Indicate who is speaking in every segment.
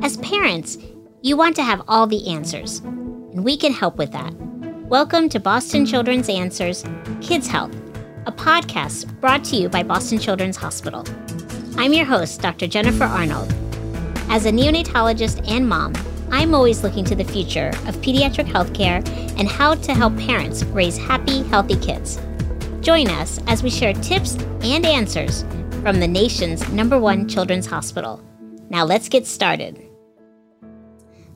Speaker 1: As parents, you want to have all the answers, and we can help with that. Welcome to Boston Children's Answers Kids Health, a podcast brought to you by Boston Children's Hospital. I'm your host, Dr. Jennifer Arnold. As a neonatologist and mom, I'm always looking to the future of pediatric healthcare and how to help parents raise happy, healthy kids. Join us as we share tips and answers from the nation's number one children's hospital. Now let's get started.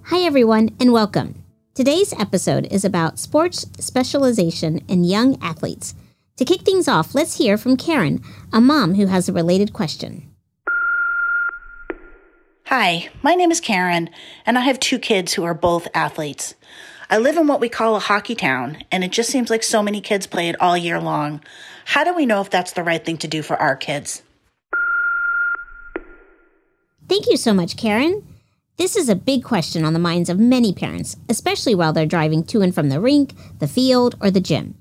Speaker 1: Hi, everyone, and welcome. Today's episode is about sports specialization in young athletes. To kick things off, let's hear from Karen, a mom who has a related question.
Speaker 2: Hi, my name is Karen, and I have two kids who are both athletes. I live in what we call a hockey town, and it just seems like so many kids play it all year long. How do we know if that's the right thing to do for our kids?
Speaker 1: Thank you so much, Karen. This is a big question on the minds of many parents, especially while they're driving to and from the rink, the field, or the gym.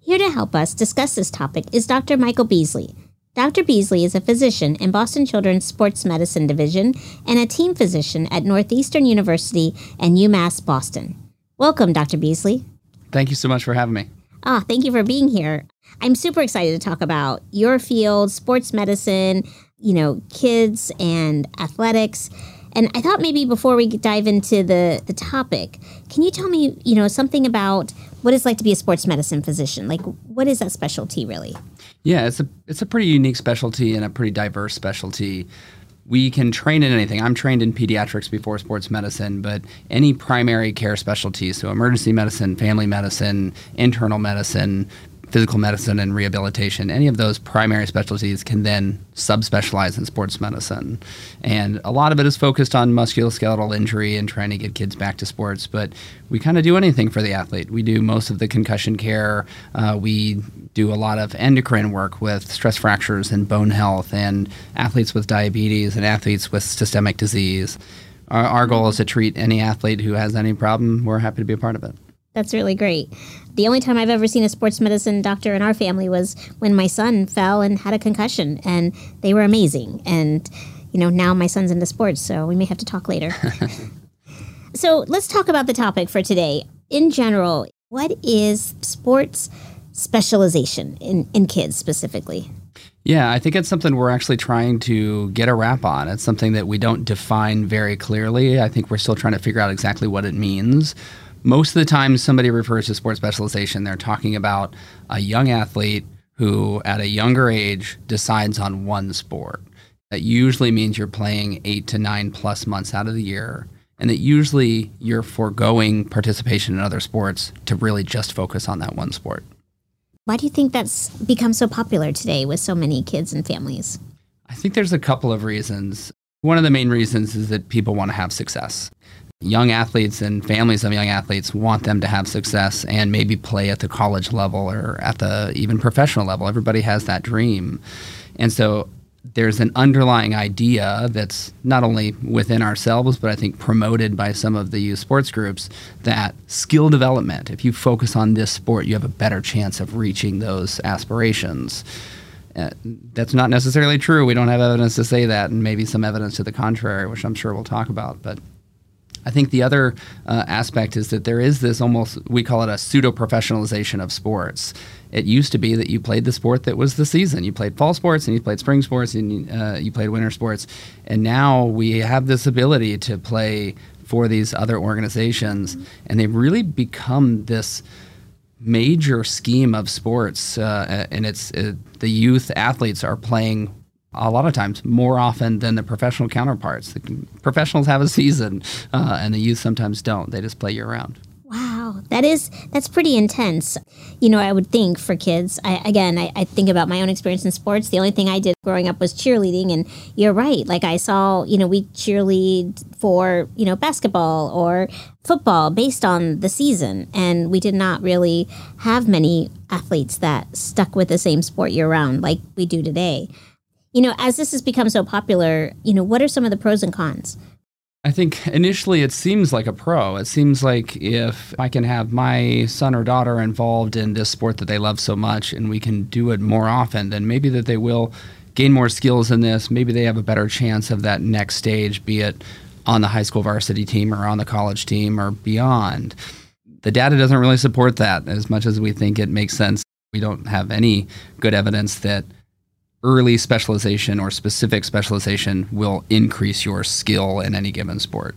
Speaker 1: Here to help us discuss this topic is Dr. Michael Beasley. Dr. Beasley is a physician in Boston Children's Sports Medicine Division and a team physician at Northeastern University and UMass Boston. Welcome, Dr. Beasley.
Speaker 3: Thank you so much for having me.
Speaker 1: Ah, thank you for being here. I'm super excited to talk about your field, sports medicine, you know, kids and athletics. And I thought maybe before we dive into the, the topic, can you tell me, you know, something about what it's like to be a sports medicine physician? Like, what is that specialty really?
Speaker 3: Yeah, it's a it's a pretty unique specialty and a pretty diverse specialty. We can train in anything. I'm trained in pediatrics before sports medicine, but any primary care specialty, so emergency medicine, family medicine, internal medicine, physical medicine and rehabilitation, any of those primary specialties can then subspecialize in sports medicine. And a lot of it is focused on musculoskeletal injury and trying to get kids back to sports, but we kind of do anything for the athlete. We do most of the concussion care. Uh, we do a lot of endocrine work with stress fractures and bone health, and athletes with diabetes and athletes with systemic disease. Our, our goal is to treat any athlete who has any problem. We're happy to be a part of it.
Speaker 1: That's really great. The only time I've ever seen a sports medicine doctor in our family was when my son fell and had a concussion, and they were amazing. And, you know, now my son's into sports, so we may have to talk later. so let's talk about the topic for today. In general, what is sports specialization in, in kids specifically?
Speaker 3: Yeah, I think it's something we're actually trying to get a wrap on. It's something that we don't define very clearly. I think we're still trying to figure out exactly what it means most of the time somebody refers to sports specialization, they're talking about a young athlete who, at a younger age, decides on one sport. That usually means you're playing eight to nine plus months out of the year, and that usually you're foregoing participation in other sports to really just focus on that one sport.
Speaker 1: Why do you think that's become so popular today with so many kids and families?
Speaker 3: I think there's a couple of reasons. One of the main reasons is that people want to have success young athletes and families of young athletes want them to have success and maybe play at the college level or at the even professional level. Everybody has that dream. And so there's an underlying idea that's not only within ourselves, but I think promoted by some of the youth sports groups that skill development, if you focus on this sport, you have a better chance of reaching those aspirations. Uh, that's not necessarily true. We don't have evidence to say that, and maybe some evidence to the contrary, which I'm sure we'll talk about. But I think the other uh, aspect is that there is this almost, we call it a pseudo professionalization of sports. It used to be that you played the sport that was the season. You played fall sports and you played spring sports and uh, you played winter sports. And now we have this ability to play for these other organizations. Mm-hmm. And they've really become this major scheme of sports. Uh, and it's uh, the youth athletes are playing a lot of times more often than the professional counterparts. The professionals have a season, uh, and the youth sometimes don't. They just play year round.
Speaker 1: Wow, that is that's pretty intense. You know, I would think for kids. I, again, I, I, think about my own experience in sports. The only thing I did growing up was cheerleading, and you're right. Like I saw, you know, we cheerlead for you know basketball or football based on the season, and we did not really have many athletes that stuck with the same sport year round like we do today you know, as this has become so popular, you know, what are some of the pros and cons?
Speaker 3: I think initially it seems like a pro. It seems like if I can have my son or daughter involved in this sport that they love so much and we can do it more often, then maybe that they will gain more skills in this. Maybe they have a better chance of that next stage, be it on the high school varsity team or on the college team or beyond. The data doesn't really support that as much as we think it makes sense. We don't have any good evidence that early specialization or specific specialization will increase your skill in any given sport.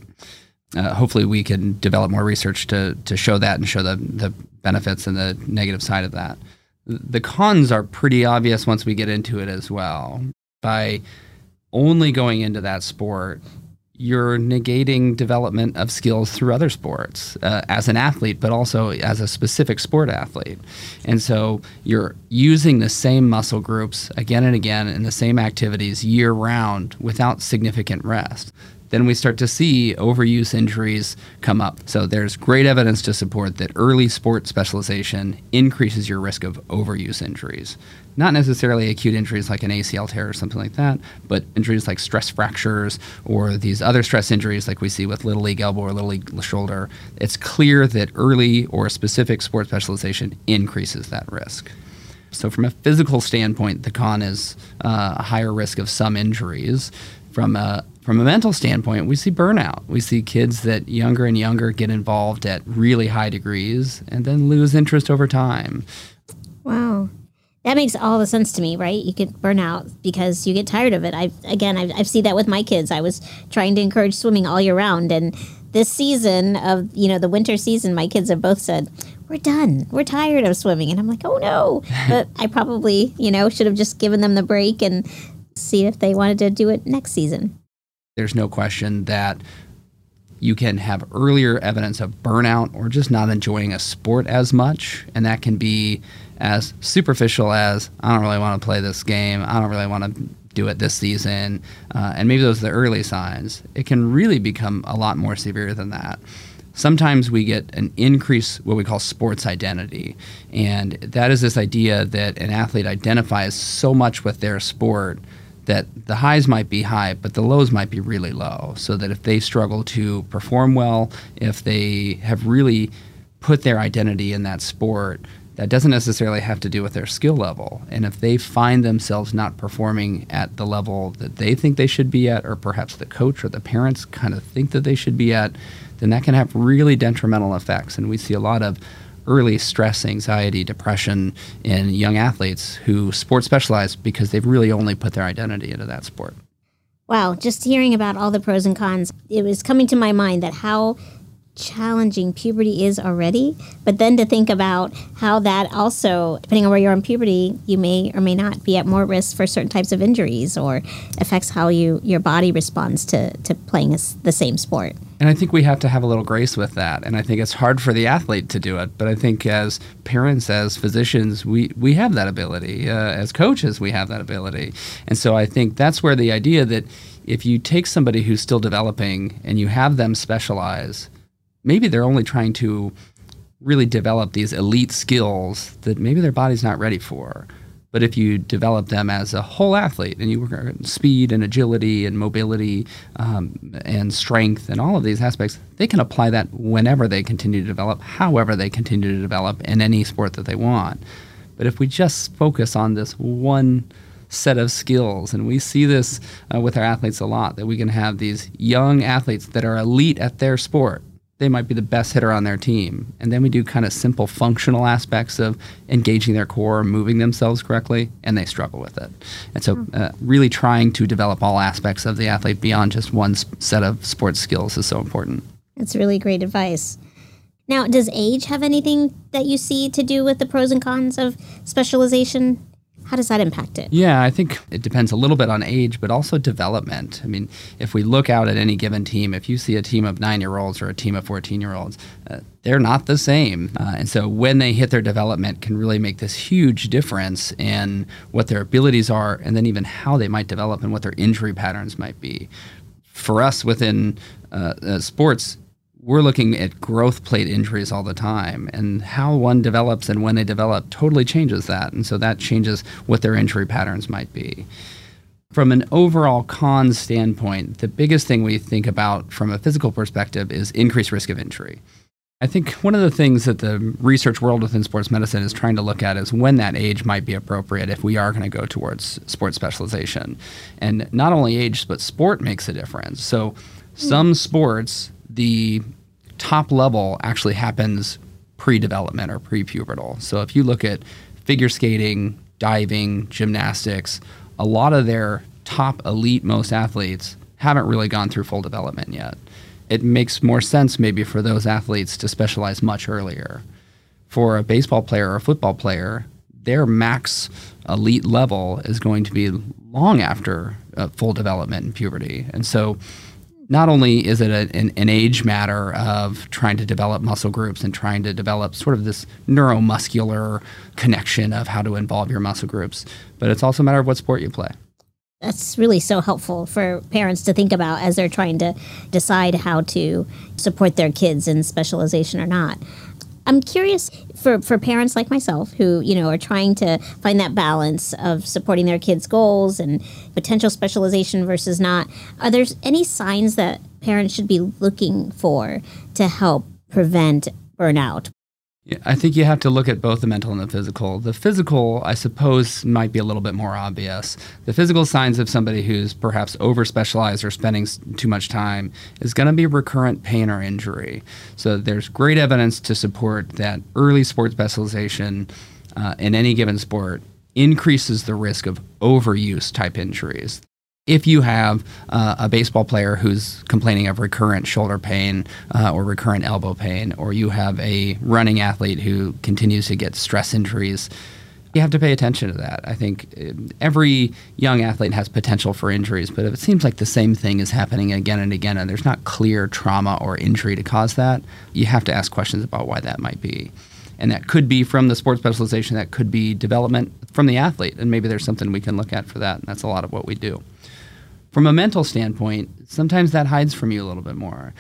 Speaker 3: Uh, hopefully, we can develop more research to, to show that and show the, the benefits and the negative side of that. The cons are pretty obvious once we get into it as well. By only going into that sport, you're negating development of skills through other sports uh, as an athlete, but also as a specific sport athlete. And so you're using the same muscle groups again and again in the same activities year round without significant rest then we start to see overuse injuries come up. So there's great evidence to support that early sport specialization increases your risk of overuse injuries. Not necessarily acute injuries like an ACL tear or something like that, but injuries like stress fractures or these other stress injuries like we see with Little League elbow or Little League shoulder. It's clear that early or specific sport specialization increases that risk. So, from a physical standpoint, the con is uh, a higher risk of some injuries. From a from a mental standpoint, we see burnout. We see kids that younger and younger get involved at really high degrees and then lose interest over time.
Speaker 1: Wow. That makes all the sense to me, right? You get burn out because you get tired of it. I've again, I've, I've seen that with my kids. I was trying to encourage swimming all year round, and this season of you know the winter season, my kids have both said, "We're done. We're tired of swimming," and I'm like, "Oh no!" But I probably you know should have just given them the break and see if they wanted to do it next season.
Speaker 3: There's no question that you can have earlier evidence of burnout or just not enjoying a sport as much. And that can be as superficial as, I don't really want to play this game. I don't really want to do it this season. Uh, and maybe those are the early signs. It can really become a lot more severe than that. Sometimes we get an increase, what we call sports identity. And that is this idea that an athlete identifies so much with their sport that the highs might be high, but the lows might be really low. So that if they struggle to perform well, if they have really put their identity in that sport, that doesn't necessarily have to do with their skill level. And if they find themselves not performing at the level that they think they should be at, or perhaps the coach or the parents kind of think that they should be at, then that can have really detrimental effects. And we see a lot of early stress, anxiety, depression in young athletes who sport specialize because they've really only put their identity into that sport.
Speaker 1: Wow, just hearing about all the pros and cons, it was coming to my mind that how challenging puberty is already, but then to think about how that also, depending on where you're in puberty, you may or may not be at more risk for certain types of injuries or affects how you your body responds to, to playing a, the same sport.
Speaker 3: And I think we have to have a little grace with that. And I think it's hard for the athlete to do it. But I think as parents, as physicians, we, we have that ability. Uh, as coaches, we have that ability. And so I think that's where the idea that if you take somebody who's still developing and you have them specialize, maybe they're only trying to really develop these elite skills that maybe their body's not ready for. But if you develop them as a whole athlete and you work on speed and agility and mobility um, and strength and all of these aspects, they can apply that whenever they continue to develop, however they continue to develop in any sport that they want. But if we just focus on this one set of skills, and we see this uh, with our athletes a lot, that we can have these young athletes that are elite at their sport they might be the best hitter on their team. And then we do kind of simple functional aspects of engaging their core, moving themselves correctly, and they struggle with it. And so, hmm. uh, really trying to develop all aspects of the athlete beyond just one set of sports skills is so important.
Speaker 1: That's really great advice. Now, does age have anything that you see to do with the pros and cons of specialization? How does that impact it?
Speaker 3: Yeah, I think it depends a little bit on age, but also development. I mean, if we look out at any given team, if you see a team of nine year olds or a team of 14 year olds, uh, they're not the same. Uh, and so when they hit their development, can really make this huge difference in what their abilities are and then even how they might develop and what their injury patterns might be. For us within uh, uh sports, we're looking at growth plate injuries all the time and how one develops and when they develop totally changes that and so that changes what their injury patterns might be from an overall con standpoint the biggest thing we think about from a physical perspective is increased risk of injury I think one of the things that the research world within sports medicine is trying to look at is when that age might be appropriate if we are going to go towards sports specialization. And not only age, but sport makes a difference. So Some sports, the top level actually happens pre development or pre pubertal. So if you look at figure skating, diving, gymnastics, a lot of their top elite most athletes haven't really gone through full development yet. It makes more sense maybe for those athletes to specialize much earlier. For a baseball player or a football player, their max elite level is going to be long after uh, full development and puberty. And so not only is it a, an, an, age matter of trying to develop muscle groups and trying to develop sort of this neuromuscular connection of how to involve your muscle groups, but it's also a matter of what sport you play.
Speaker 1: That's really so helpful for parents to think about as they're trying to decide how to support their kids in specialization or not. I'm curious for, for parents like myself who, you know, are trying to find that balance of supporting their kids' goals and potential specialization versus not. Are there any signs that parents should be looking for to help prevent burnout?
Speaker 3: I think you have to look at both the mental and the physical. The physical, I suppose, might be a little bit more obvious. The physical signs of somebody who's perhaps over specialized or spending too much time is going to be recurrent pain or injury. So there's great evidence to support that early sports specialization uh, in any given sport increases the risk of overuse type injuries if you have uh, a baseball player who's complaining of recurrent shoulder pain uh, or recurrent elbow pain, or you have a running athlete who continues to get stress injuries, you have to pay attention to that. I think uh, every young athlete has potential for injuries, but if it seems like the same thing is happening again and again, and there's not clear trauma or injury to cause that, you have to ask questions about why that might be. And that could be from the sports specialization, that could be development from the athlete, and maybe there's something we can look at for that. And that's a lot of what we do. From a mental standpoint, sometimes that hides from you a little bit more.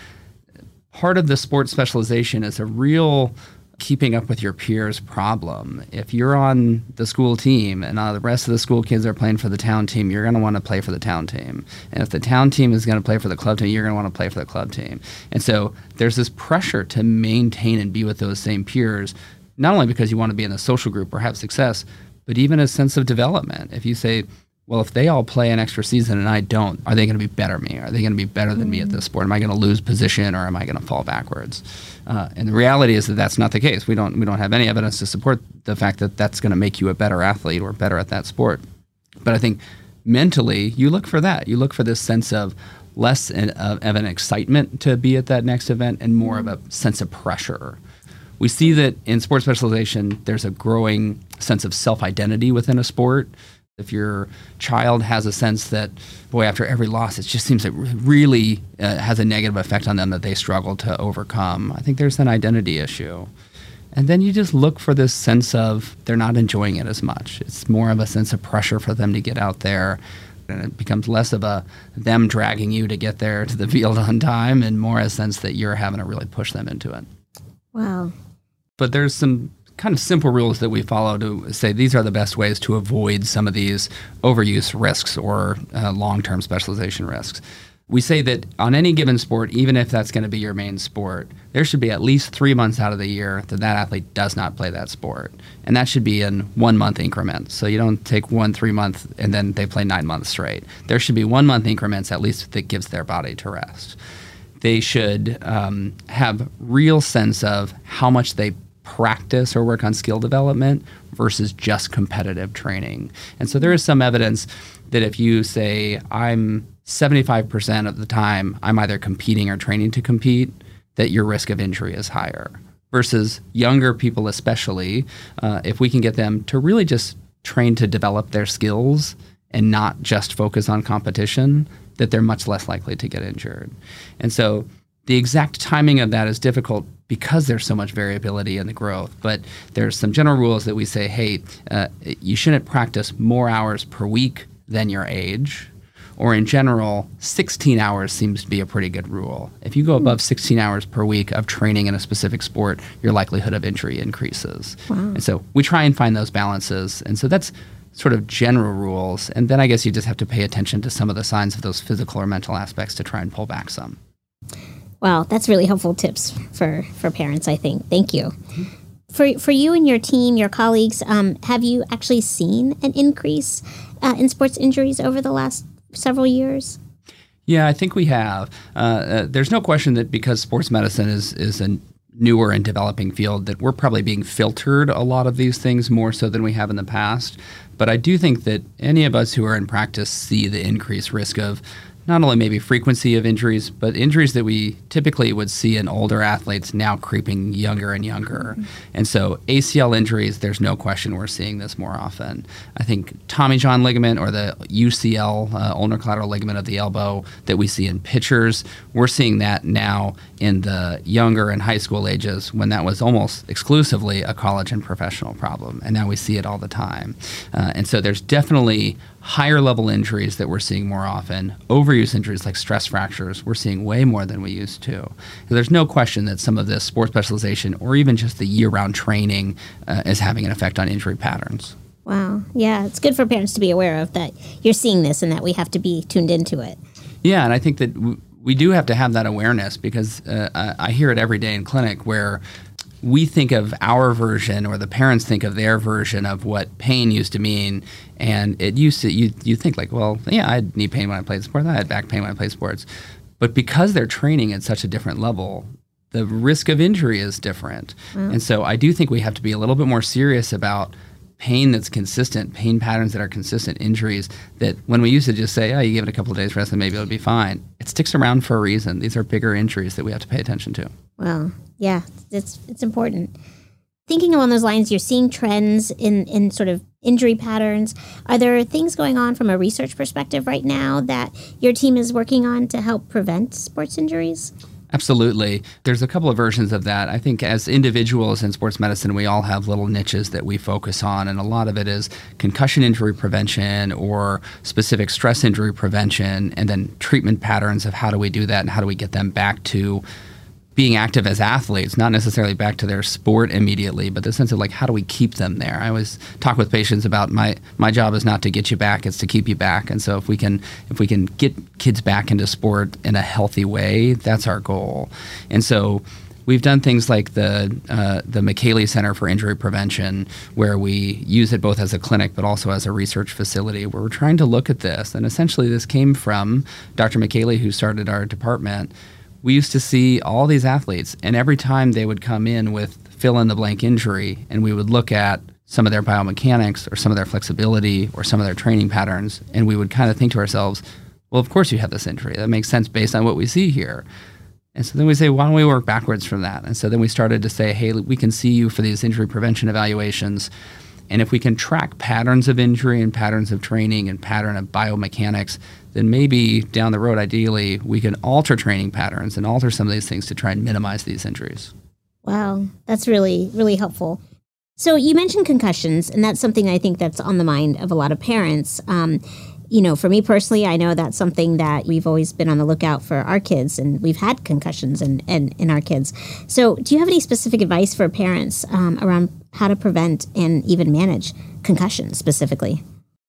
Speaker 3: Part of the sports specialization is a real keeping up with your peers problem. If you're on the school team and uh, the rest of the school kids are playing for the town team, you're going to want to play for the town team. And if the town team is going to play for the club team, you're going to want to play for the club team. And so there's this pressure to maintain and be with those same peers, not only because you want to be in a social group or have success, but even a sense of development. If you say, well, if they all play an extra season and I don't, are they going to be better me? Are they going to be better than me at this sport? Am I going to lose position or am I going to fall backwards? Uh, and the reality is that that's not the case. We don't we don't have any evidence to support the fact that that's going to make you a better athlete or better at that sport. But I think mentally, you look for that. You look for this sense of less in, of an excitement to be at that next event and more of a sense of pressure. We see that in sports specialization, there's a growing sense of self identity within a sport. If your child has a sense that, boy, after every loss, it just seems it really uh, has a negative effect on them that they struggle to overcome, I think there's an identity issue. And then you just look for this sense of they're not enjoying it as much. It's more of a sense of pressure for them to get out there. And it becomes less of a them dragging you to get there to the field on time and more a sense that you're having to really push them into it.
Speaker 1: Wow.
Speaker 3: But there's some kind of simple rules that we follow to say these are the best ways to avoid some of these overuse risks or uh, long term specialization risks. We say that on any given sport, even if that's going to be your main sport, there should be at least three months out of the year that that athlete does not play that sport. And that should be in one month increments. So you don't take one three month and then they play nine months straight. There should be one month increments at least that gives their body to rest. They should um, have real sense of how much they practice or work on skill development versus just competitive training. And so there is some evidence that if you say, I'm 75% of the time, I'm either competing or training to compete, that your risk of injury is higher. Versus younger people, especially, uh, if we can get them to really just train to develop their skills and not just focus on competition, that they're much less likely to get injured. And so the exact timing of that is difficult because there's so much variability in the growth. But there's some general rules that we say, hey, uh, you shouldn't practice more hours per week than your age. Or in general, 16 hours seems to be a pretty good rule. If you go above 16 hours per week of training in a specific sport, your likelihood of injury increases. Wow. And so we try and find those balances. And so that's sort of general rules. And then I guess you just have to pay attention to some of the signs of those physical or mental aspects to try and pull back some.
Speaker 1: Wow, that's really helpful tips for for parents. I think. Thank you. For for you and your team, your colleagues, um, have you actually seen an increase uh, in sports injuries over the last several years?
Speaker 3: Yeah, I think we have. Uh, uh, there's no question that because sports medicine is is a newer and developing field, that we're probably being filtered a lot of these things more so than we have in the past. But I do think that any of us who are in practice see the increased risk of not only maybe frequency of injuries, but injuries that we typically would see in older athletes now creeping younger and younger. Mm-hmm. And so ACL injuries, there's no question we're seeing this more often. I think Tommy John ligament or the UCL, uh, ulnar collateral ligament of the elbow that we see in pitchers, we're seeing that now in the younger and high school ages when that was almost exclusively a college and professional problem. And now we see it all the time. Uh, and so there's definitely higher level injuries that we're seeing more often, overuse injuries like stress fractures, we're seeing way more than we used to. there's no question that some of this sports specialization or even just the year round training uh, is having an effect on injury patterns.
Speaker 1: Wow. Yeah, it's good for parents to be aware of that you're seeing this and that we have to be tuned into it.
Speaker 3: Yeah, and I think that w- we do have to have that awareness because uh, I hear it every day in clinic where we think of our version or the parents think of their version of what pain used to mean. And it used to you you think like well yeah i had knee pain when i played sports i had back pain when i played sports. But because they're training at such a different level the risk of injury is different. Mm. and so i do think we have to be a little bit more serious about pain that's consistent, pain patterns that are consistent, injuries that when we used to just say, oh, you give it a couple of days rest and maybe it'll be fine, it sticks around for a reason. These are bigger injuries that we have to pay attention to.
Speaker 1: Well, yeah, it's it's important. Thinking along those lines, you're seeing trends in in sort of injury patterns. Are there things going on from a research perspective right now that your team is working on to help prevent sports injuries?
Speaker 3: Absolutely. There's a couple of versions of that. I think as individuals in sports medicine, we all have little niches that we focus on, and a lot of it is concussion injury prevention or specific stress injury prevention, and then treatment patterns of how do we do that and how do we get them back to being active as athletes, not necessarily back to their sport immediately, but the sense of like how do we keep them there? I always talk with patients about my my job is not to get you back, it's to keep you back. And so if we can if we can get kids back into sport in a healthy way, that's our goal. And so We've done things like the uh, the Micheli Center for Injury Prevention, where we use it both as a clinic but also as a research facility, where we're trying to look at this. And essentially, this came from Dr. Micheli, who started our department we used to see all these athletes, and every time they would come in with fill in the blank injury, and we would look at some of their biomechanics or some of their flexibility or some of their training patterns, and we would kind of think to ourselves, well, of course you have this injury. That makes sense based on what we see here. And so then we say, why don't we work backwards from that? And so then we started to say, hey, we can see you for these injury prevention evaluations. And if we can track patterns of injury and patterns of training and pattern of biomechanics, then maybe down the road, ideally, we can alter training patterns and alter some of these things to try and minimize these injuries.
Speaker 1: Wow, that's really, really helpful. So you mentioned concussions, and that's something I think that's on the mind of a lot of parents. Um, you know, for me personally, I know that's something that we've always been on the lookout for our kids, and we've had concussions in, in, in our kids. So, do you have any specific advice for parents um, around how to prevent and even manage concussions specifically?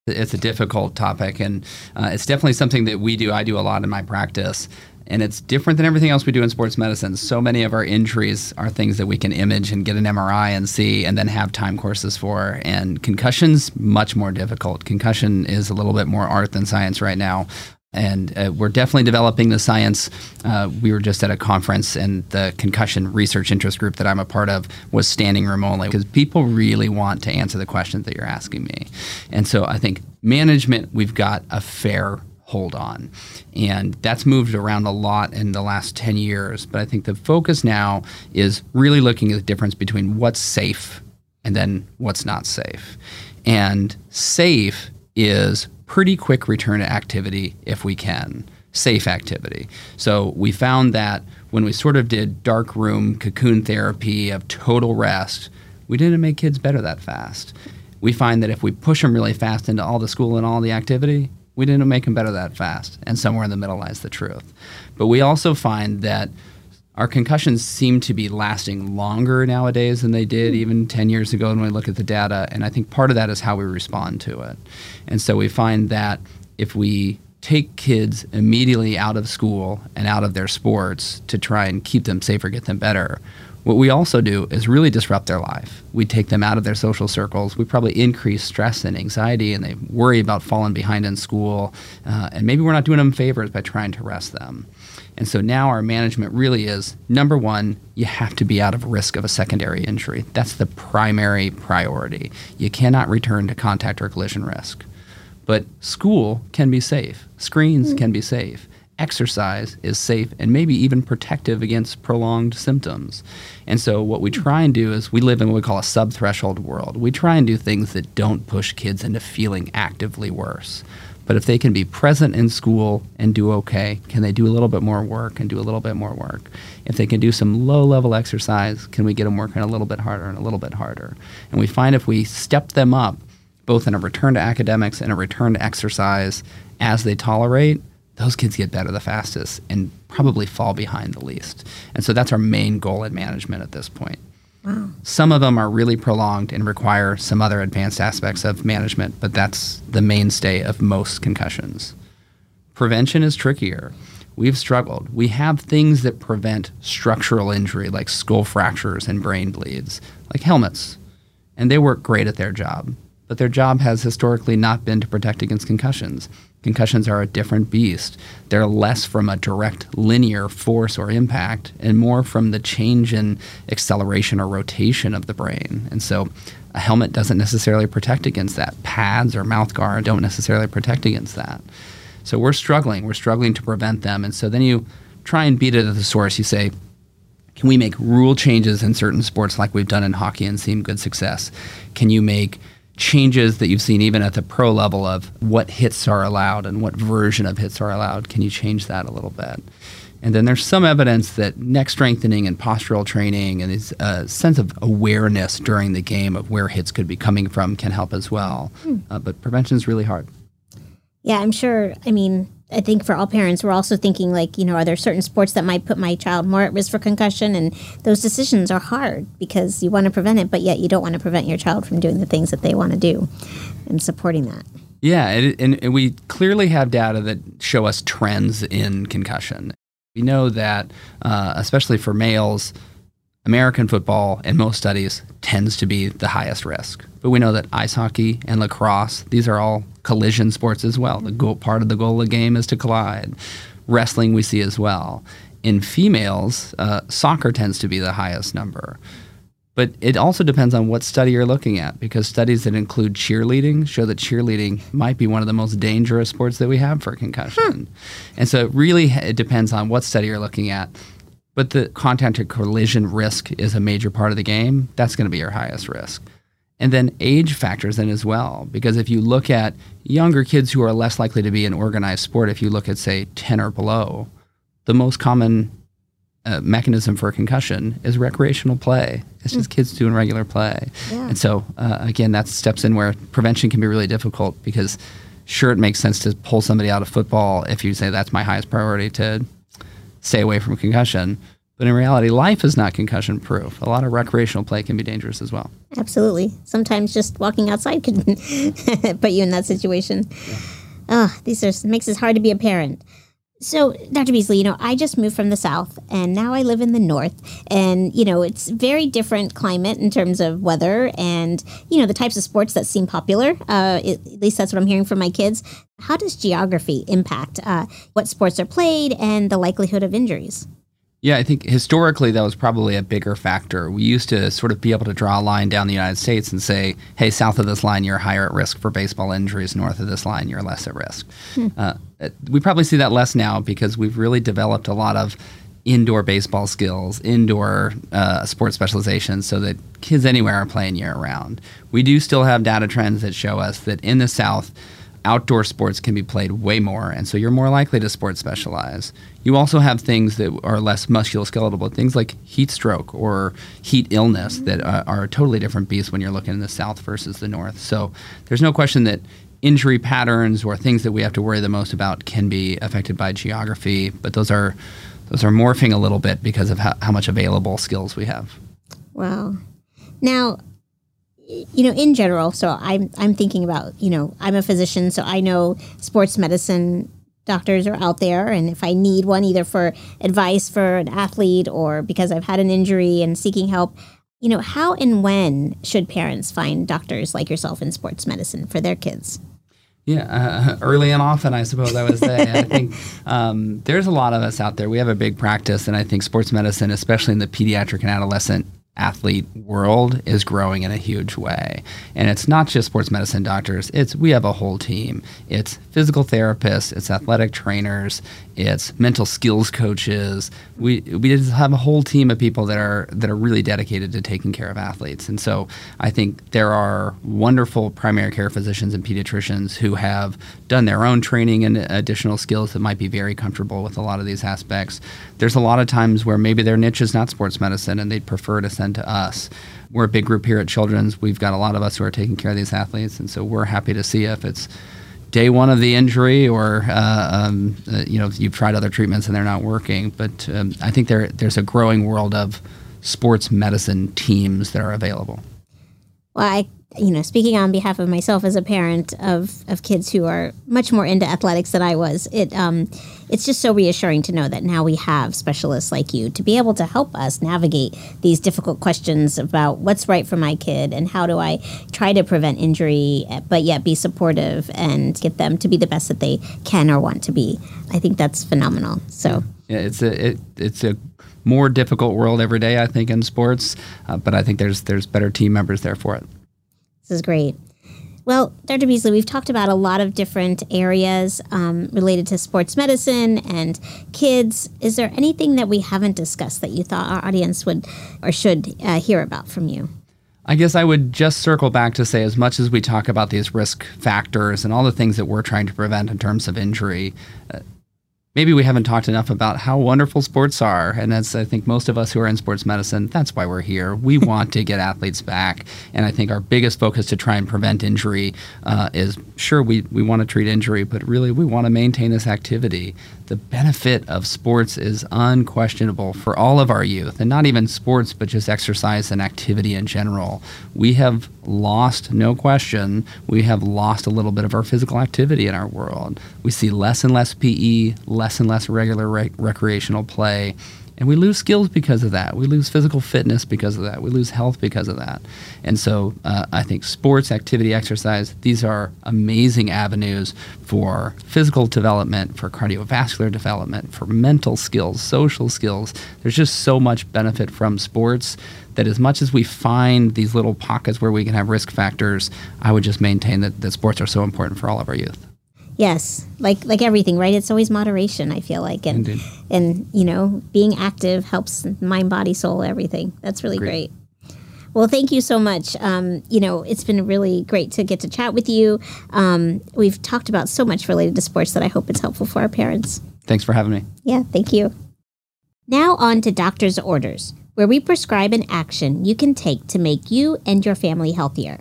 Speaker 3: It's a difficult topic, and uh, it's definitely something that we do. I do a lot in my practice, and it's different than everything else we do in sports medicine. So many of our injuries are things that we can image and get an MRI and see, and then have time courses for. And concussions much more difficult. Concussion is a little bit more art than science right now and uh, we're definitely developing the science. Uh, we were just at a conference, and the concussion research interest group that I'm a part of was standing room only because people really want to answer the questions that you're asking me. And so I think management, we've got a fair hold on. And that's moved around a lot in the last 10 years. But I think the focus now is really looking at the difference between what's safe and then what's not safe. And safe is pretty quick return to activity if we can, safe activity. So we found that when we sort of did dark room cocoon therapy of total rest, we didn't make kids better that fast. We find that if we push them really fast into all the school and all the activity, we didn't make them better that fast. And somewhere in the middle lies the truth. But we also find that our concussions seem to be lasting longer nowadays than they did even 10 years ago when we look at the data. And I think part of that is how we respond to it. And so we find that if we take kids immediately out of school and out of their sports to try and keep them safer, get them better, What we also do is really disrupt their life. We take them out of their social circles. We probably increase stress and anxiety, and they worry about falling behind in school. Uh, and maybe we're not doing them favors by trying to rest them. And so now our management really is number one, you have to be out of risk of a secondary injury. That's the primary priority. You cannot return to contact or collision risk. But school can be safe, screens mm-hmm. can be safe exercise is safe and maybe even protective against prolonged symptoms. And so, what we try and do is we live in what we call a sub threshold world. We try and do things that don't push kids into feeling actively worse. But if they can be present in school and do okay, can they do a little bit more work and do a little bit more work? If they can do some low level exercise, can we get them working a little bit harder and a little bit harder? And we find if we step them up, both in a return to academics and a return to exercise as they tolerate, those kids get better the fastest and probably fall behind the least. And so that's our main goal in management at this point. Some of them are really prolonged and require some other advanced aspects of management, but that's the mainstay of most concussions. Prevention is trickier. We've struggled. We have things that prevent structural injury, like skull fractures and brain bleeds, like helmets, and they work great at their job. But their job has historically not been to protect against concussions. Concussions are a different beast. They're less from a direct linear force or impact and more from the change in acceleration or rotation of the brain. And so a helmet doesn't necessarily protect against that. Pads or mouth guard don't necessarily protect against that. So we're struggling. We're struggling to prevent them. And so then you try and beat it at the source. You say, can we make rule changes in certain sports like we've done in hockey and seen good success? Can you make changes that you've seen even at the pro level of what hits are allowed and what version of hits are allowed. Can you change that a little bit? And then there's some evidence that neck strengthening and postural training and this uh, sense of awareness during the game of where hits could be coming from can help as well. Hmm. Uh, but prevention is really hard.
Speaker 1: Yeah, I'm sure. I mean, I think for all parents, we're also thinking like, you know, are there certain sports that might put my child more at risk for concussion? And those decisions are hard because you want to prevent it, but yet you don't want to prevent your child from doing the things that they want to do and supporting that.
Speaker 3: Yeah, and, and we clearly have data that show us trends in concussion. We know that, uh, especially for males, American football, in most studies, tends to be the highest risk. But we know that ice hockey and lacrosse, these are all collision sports as well. The goal, part of the goal of the game is to collide. Wrestling, we see as well. In females, uh, soccer tends to be the highest number. But it also depends on what study you're looking at because studies that include cheerleading show that cheerleading might be one of the most dangerous sports that we have for concussion. Hmm. And so it really it depends on what study you're looking at. But the contact or collision risk is a major part of the game. That's going to be your highest risk. And then age factors in as well, because if you look at younger kids who are less likely to be in organized sport, if you look at, say, 10 or below, the most common uh, mechanism for concussion is recreational play. It's just mm. kids doing regular play. Yeah. And so, uh, again, that steps in where prevention can be really difficult because, sure, it makes sense to pull somebody out of football if you say that's my highest priority to stay away from concussion. But in reality, life is not concussion proof. A lot of recreational play can be dangerous as well.
Speaker 1: Absolutely. Sometimes just walking outside can put you in that situation. Yeah. Oh, these are makes it hard to be a parent. So, Dr. Beasley, you know, I just moved from the South and now I live in the North. And, you know, it's very different climate in terms of weather and, you know, the types of sports that seem popular. Uh, at least that's what I'm hearing from my kids. How does geography impact uh, what sports are played and the likelihood of injuries?
Speaker 3: Yeah, I think historically that was probably a bigger factor. We used to sort of be able to draw a line down the United States and say, hey, south of this line, you're higher at risk for baseball injuries. North of this line, you're less at risk. Hmm. Uh, we probably see that less now because we've really developed a lot of indoor baseball skills, indoor uh, sports specialization, so that kids anywhere are playing year round. We do still have data trends that show us that in the South, outdoor sports can be played way more, and so you're more likely to sports specialize. You also have things that are less musculoskeletal, but things like heat stroke or heat illness that uh, are a totally different beast when you're looking in the south versus the north. So there's no question that injury patterns or things that we have to worry the most about can be affected by geography, but those are those are morphing a little bit because of how, how much available skills we have.
Speaker 1: Wow. Now, you know, in general, so I'm I'm thinking about, you know, I'm a physician, so I know sports medicine doctors are out there and if I need one either for advice for an athlete or because I've had an injury and seeking help, you know, how and when should parents find doctors like yourself in sports medicine for their kids?
Speaker 3: Yeah, uh, early and often, I suppose I would say. I think um, there's a lot of us out there. We have a big practice, and I think sports medicine, especially in the pediatric and adolescent athlete world is growing in a huge way. And it's not just sports medicine doctors, it's we have a whole team. It's physical therapists, it's athletic trainers, it's mental skills coaches. We we just have a whole team of people that are that are really dedicated to taking care of athletes. And so I think there are wonderful primary care physicians and pediatricians who have done their own training and additional skills that might be very comfortable with a lot of these aspects. There's a lot of times where maybe their niche is not sports medicine and they'd prefer to to us. We're a big group here at Children's. We've got a lot of us who are taking care of these athletes, and so we're happy to see if it's day one of the injury or uh, um, uh, you know you've tried other treatments and they're not working. But um, I think there there's a growing world of sports medicine teams that are available.
Speaker 1: Well, I you know, speaking on behalf of myself as a parent of, of kids who are much more into athletics than I was, it um, it's just so reassuring to know that now we have specialists like you to be able to help us navigate these difficult questions about what's right for my kid and how do I try to prevent injury, but yet be supportive and get them to be the best that they can or want to be. I think that's phenomenal. So
Speaker 3: yeah, it's a it, it's a more difficult world every day, I think, in sports, uh, but I think there's there's better team members there for it.
Speaker 1: This is great. Well, Dr. Beasley, we've talked about a lot of different areas um, related to sports medicine and kids. Is there anything that we haven't discussed that you thought our audience would or should uh, hear about from you?
Speaker 3: I guess I would just circle back to say as much as we talk about these risk factors and all the things that we're trying to prevent in terms of injury, uh, maybe we haven't talked enough about how wonderful sports are. And that's, I think, most of us who are in sports medicine, that's why we're here. We want to get athletes back. And I think our biggest focus to try and prevent injury uh, is sure, we, we want to treat injury, but really we want to maintain this activity. The benefit of sports is unquestionable for all of our youth, and not even sports, but just exercise and activity in general. We have lost, no question, we have lost a little bit of our physical activity in our world. We see less and less PE, less and less regular rec- recreational play. And we lose skills because of that. We lose physical fitness because of that. We lose health because of that. And so uh, I think sports, activity, exercise, these are amazing avenues for physical development, for cardiovascular development, for mental skills, social skills. There's just so much benefit from sports that as much as we find these little pockets where we can have risk factors, I would just maintain that, that sports are so important for all of our youth.
Speaker 1: Yes, like like everything, right? It's always moderation. I feel like, and
Speaker 3: Indeed.
Speaker 1: and you know, being active helps mind, body, soul, everything. That's really great. Well, thank you so much. Um, you know, it's been really great to get to chat with you. Um, we've talked about so much related to sports that I hope it's helpful for our parents.
Speaker 3: Thanks for having me.
Speaker 1: Yeah, thank you. Now on to doctor's orders, where we prescribe an action you can take to make you and your family healthier.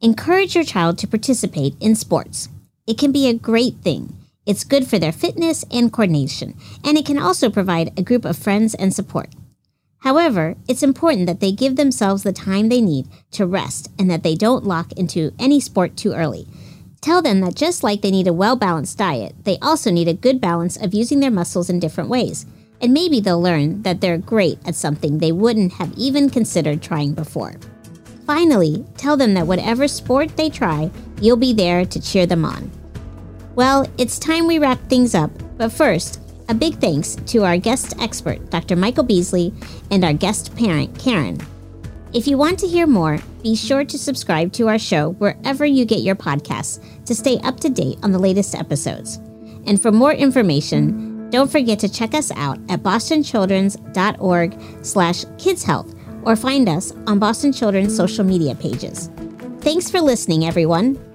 Speaker 1: Encourage your child to participate in sports. It can be a great thing. It's good for their fitness and coordination, and it can also provide a group of friends and support. However, it's important that they give themselves the time they need to rest and that they don't lock into any sport too early. Tell them that just like they need a well balanced diet, they also need a good balance of using their muscles in different ways. And maybe they'll learn that they're great at something they wouldn't have even considered trying before. Finally, tell them that whatever sport they try, you'll be there to cheer them on. Well, it's time we wrap things up, but first, a big thanks to our guest expert, Dr. Michael Beasley, and our guest parent, Karen. If you want to hear more, be sure to subscribe to our show wherever you get your podcasts to stay up to date on the latest episodes. And for more information, don't forget to check us out at bostonchildrens.org slash kidshealth or find us on Boston Children's social media pages. Thanks for listening, everyone.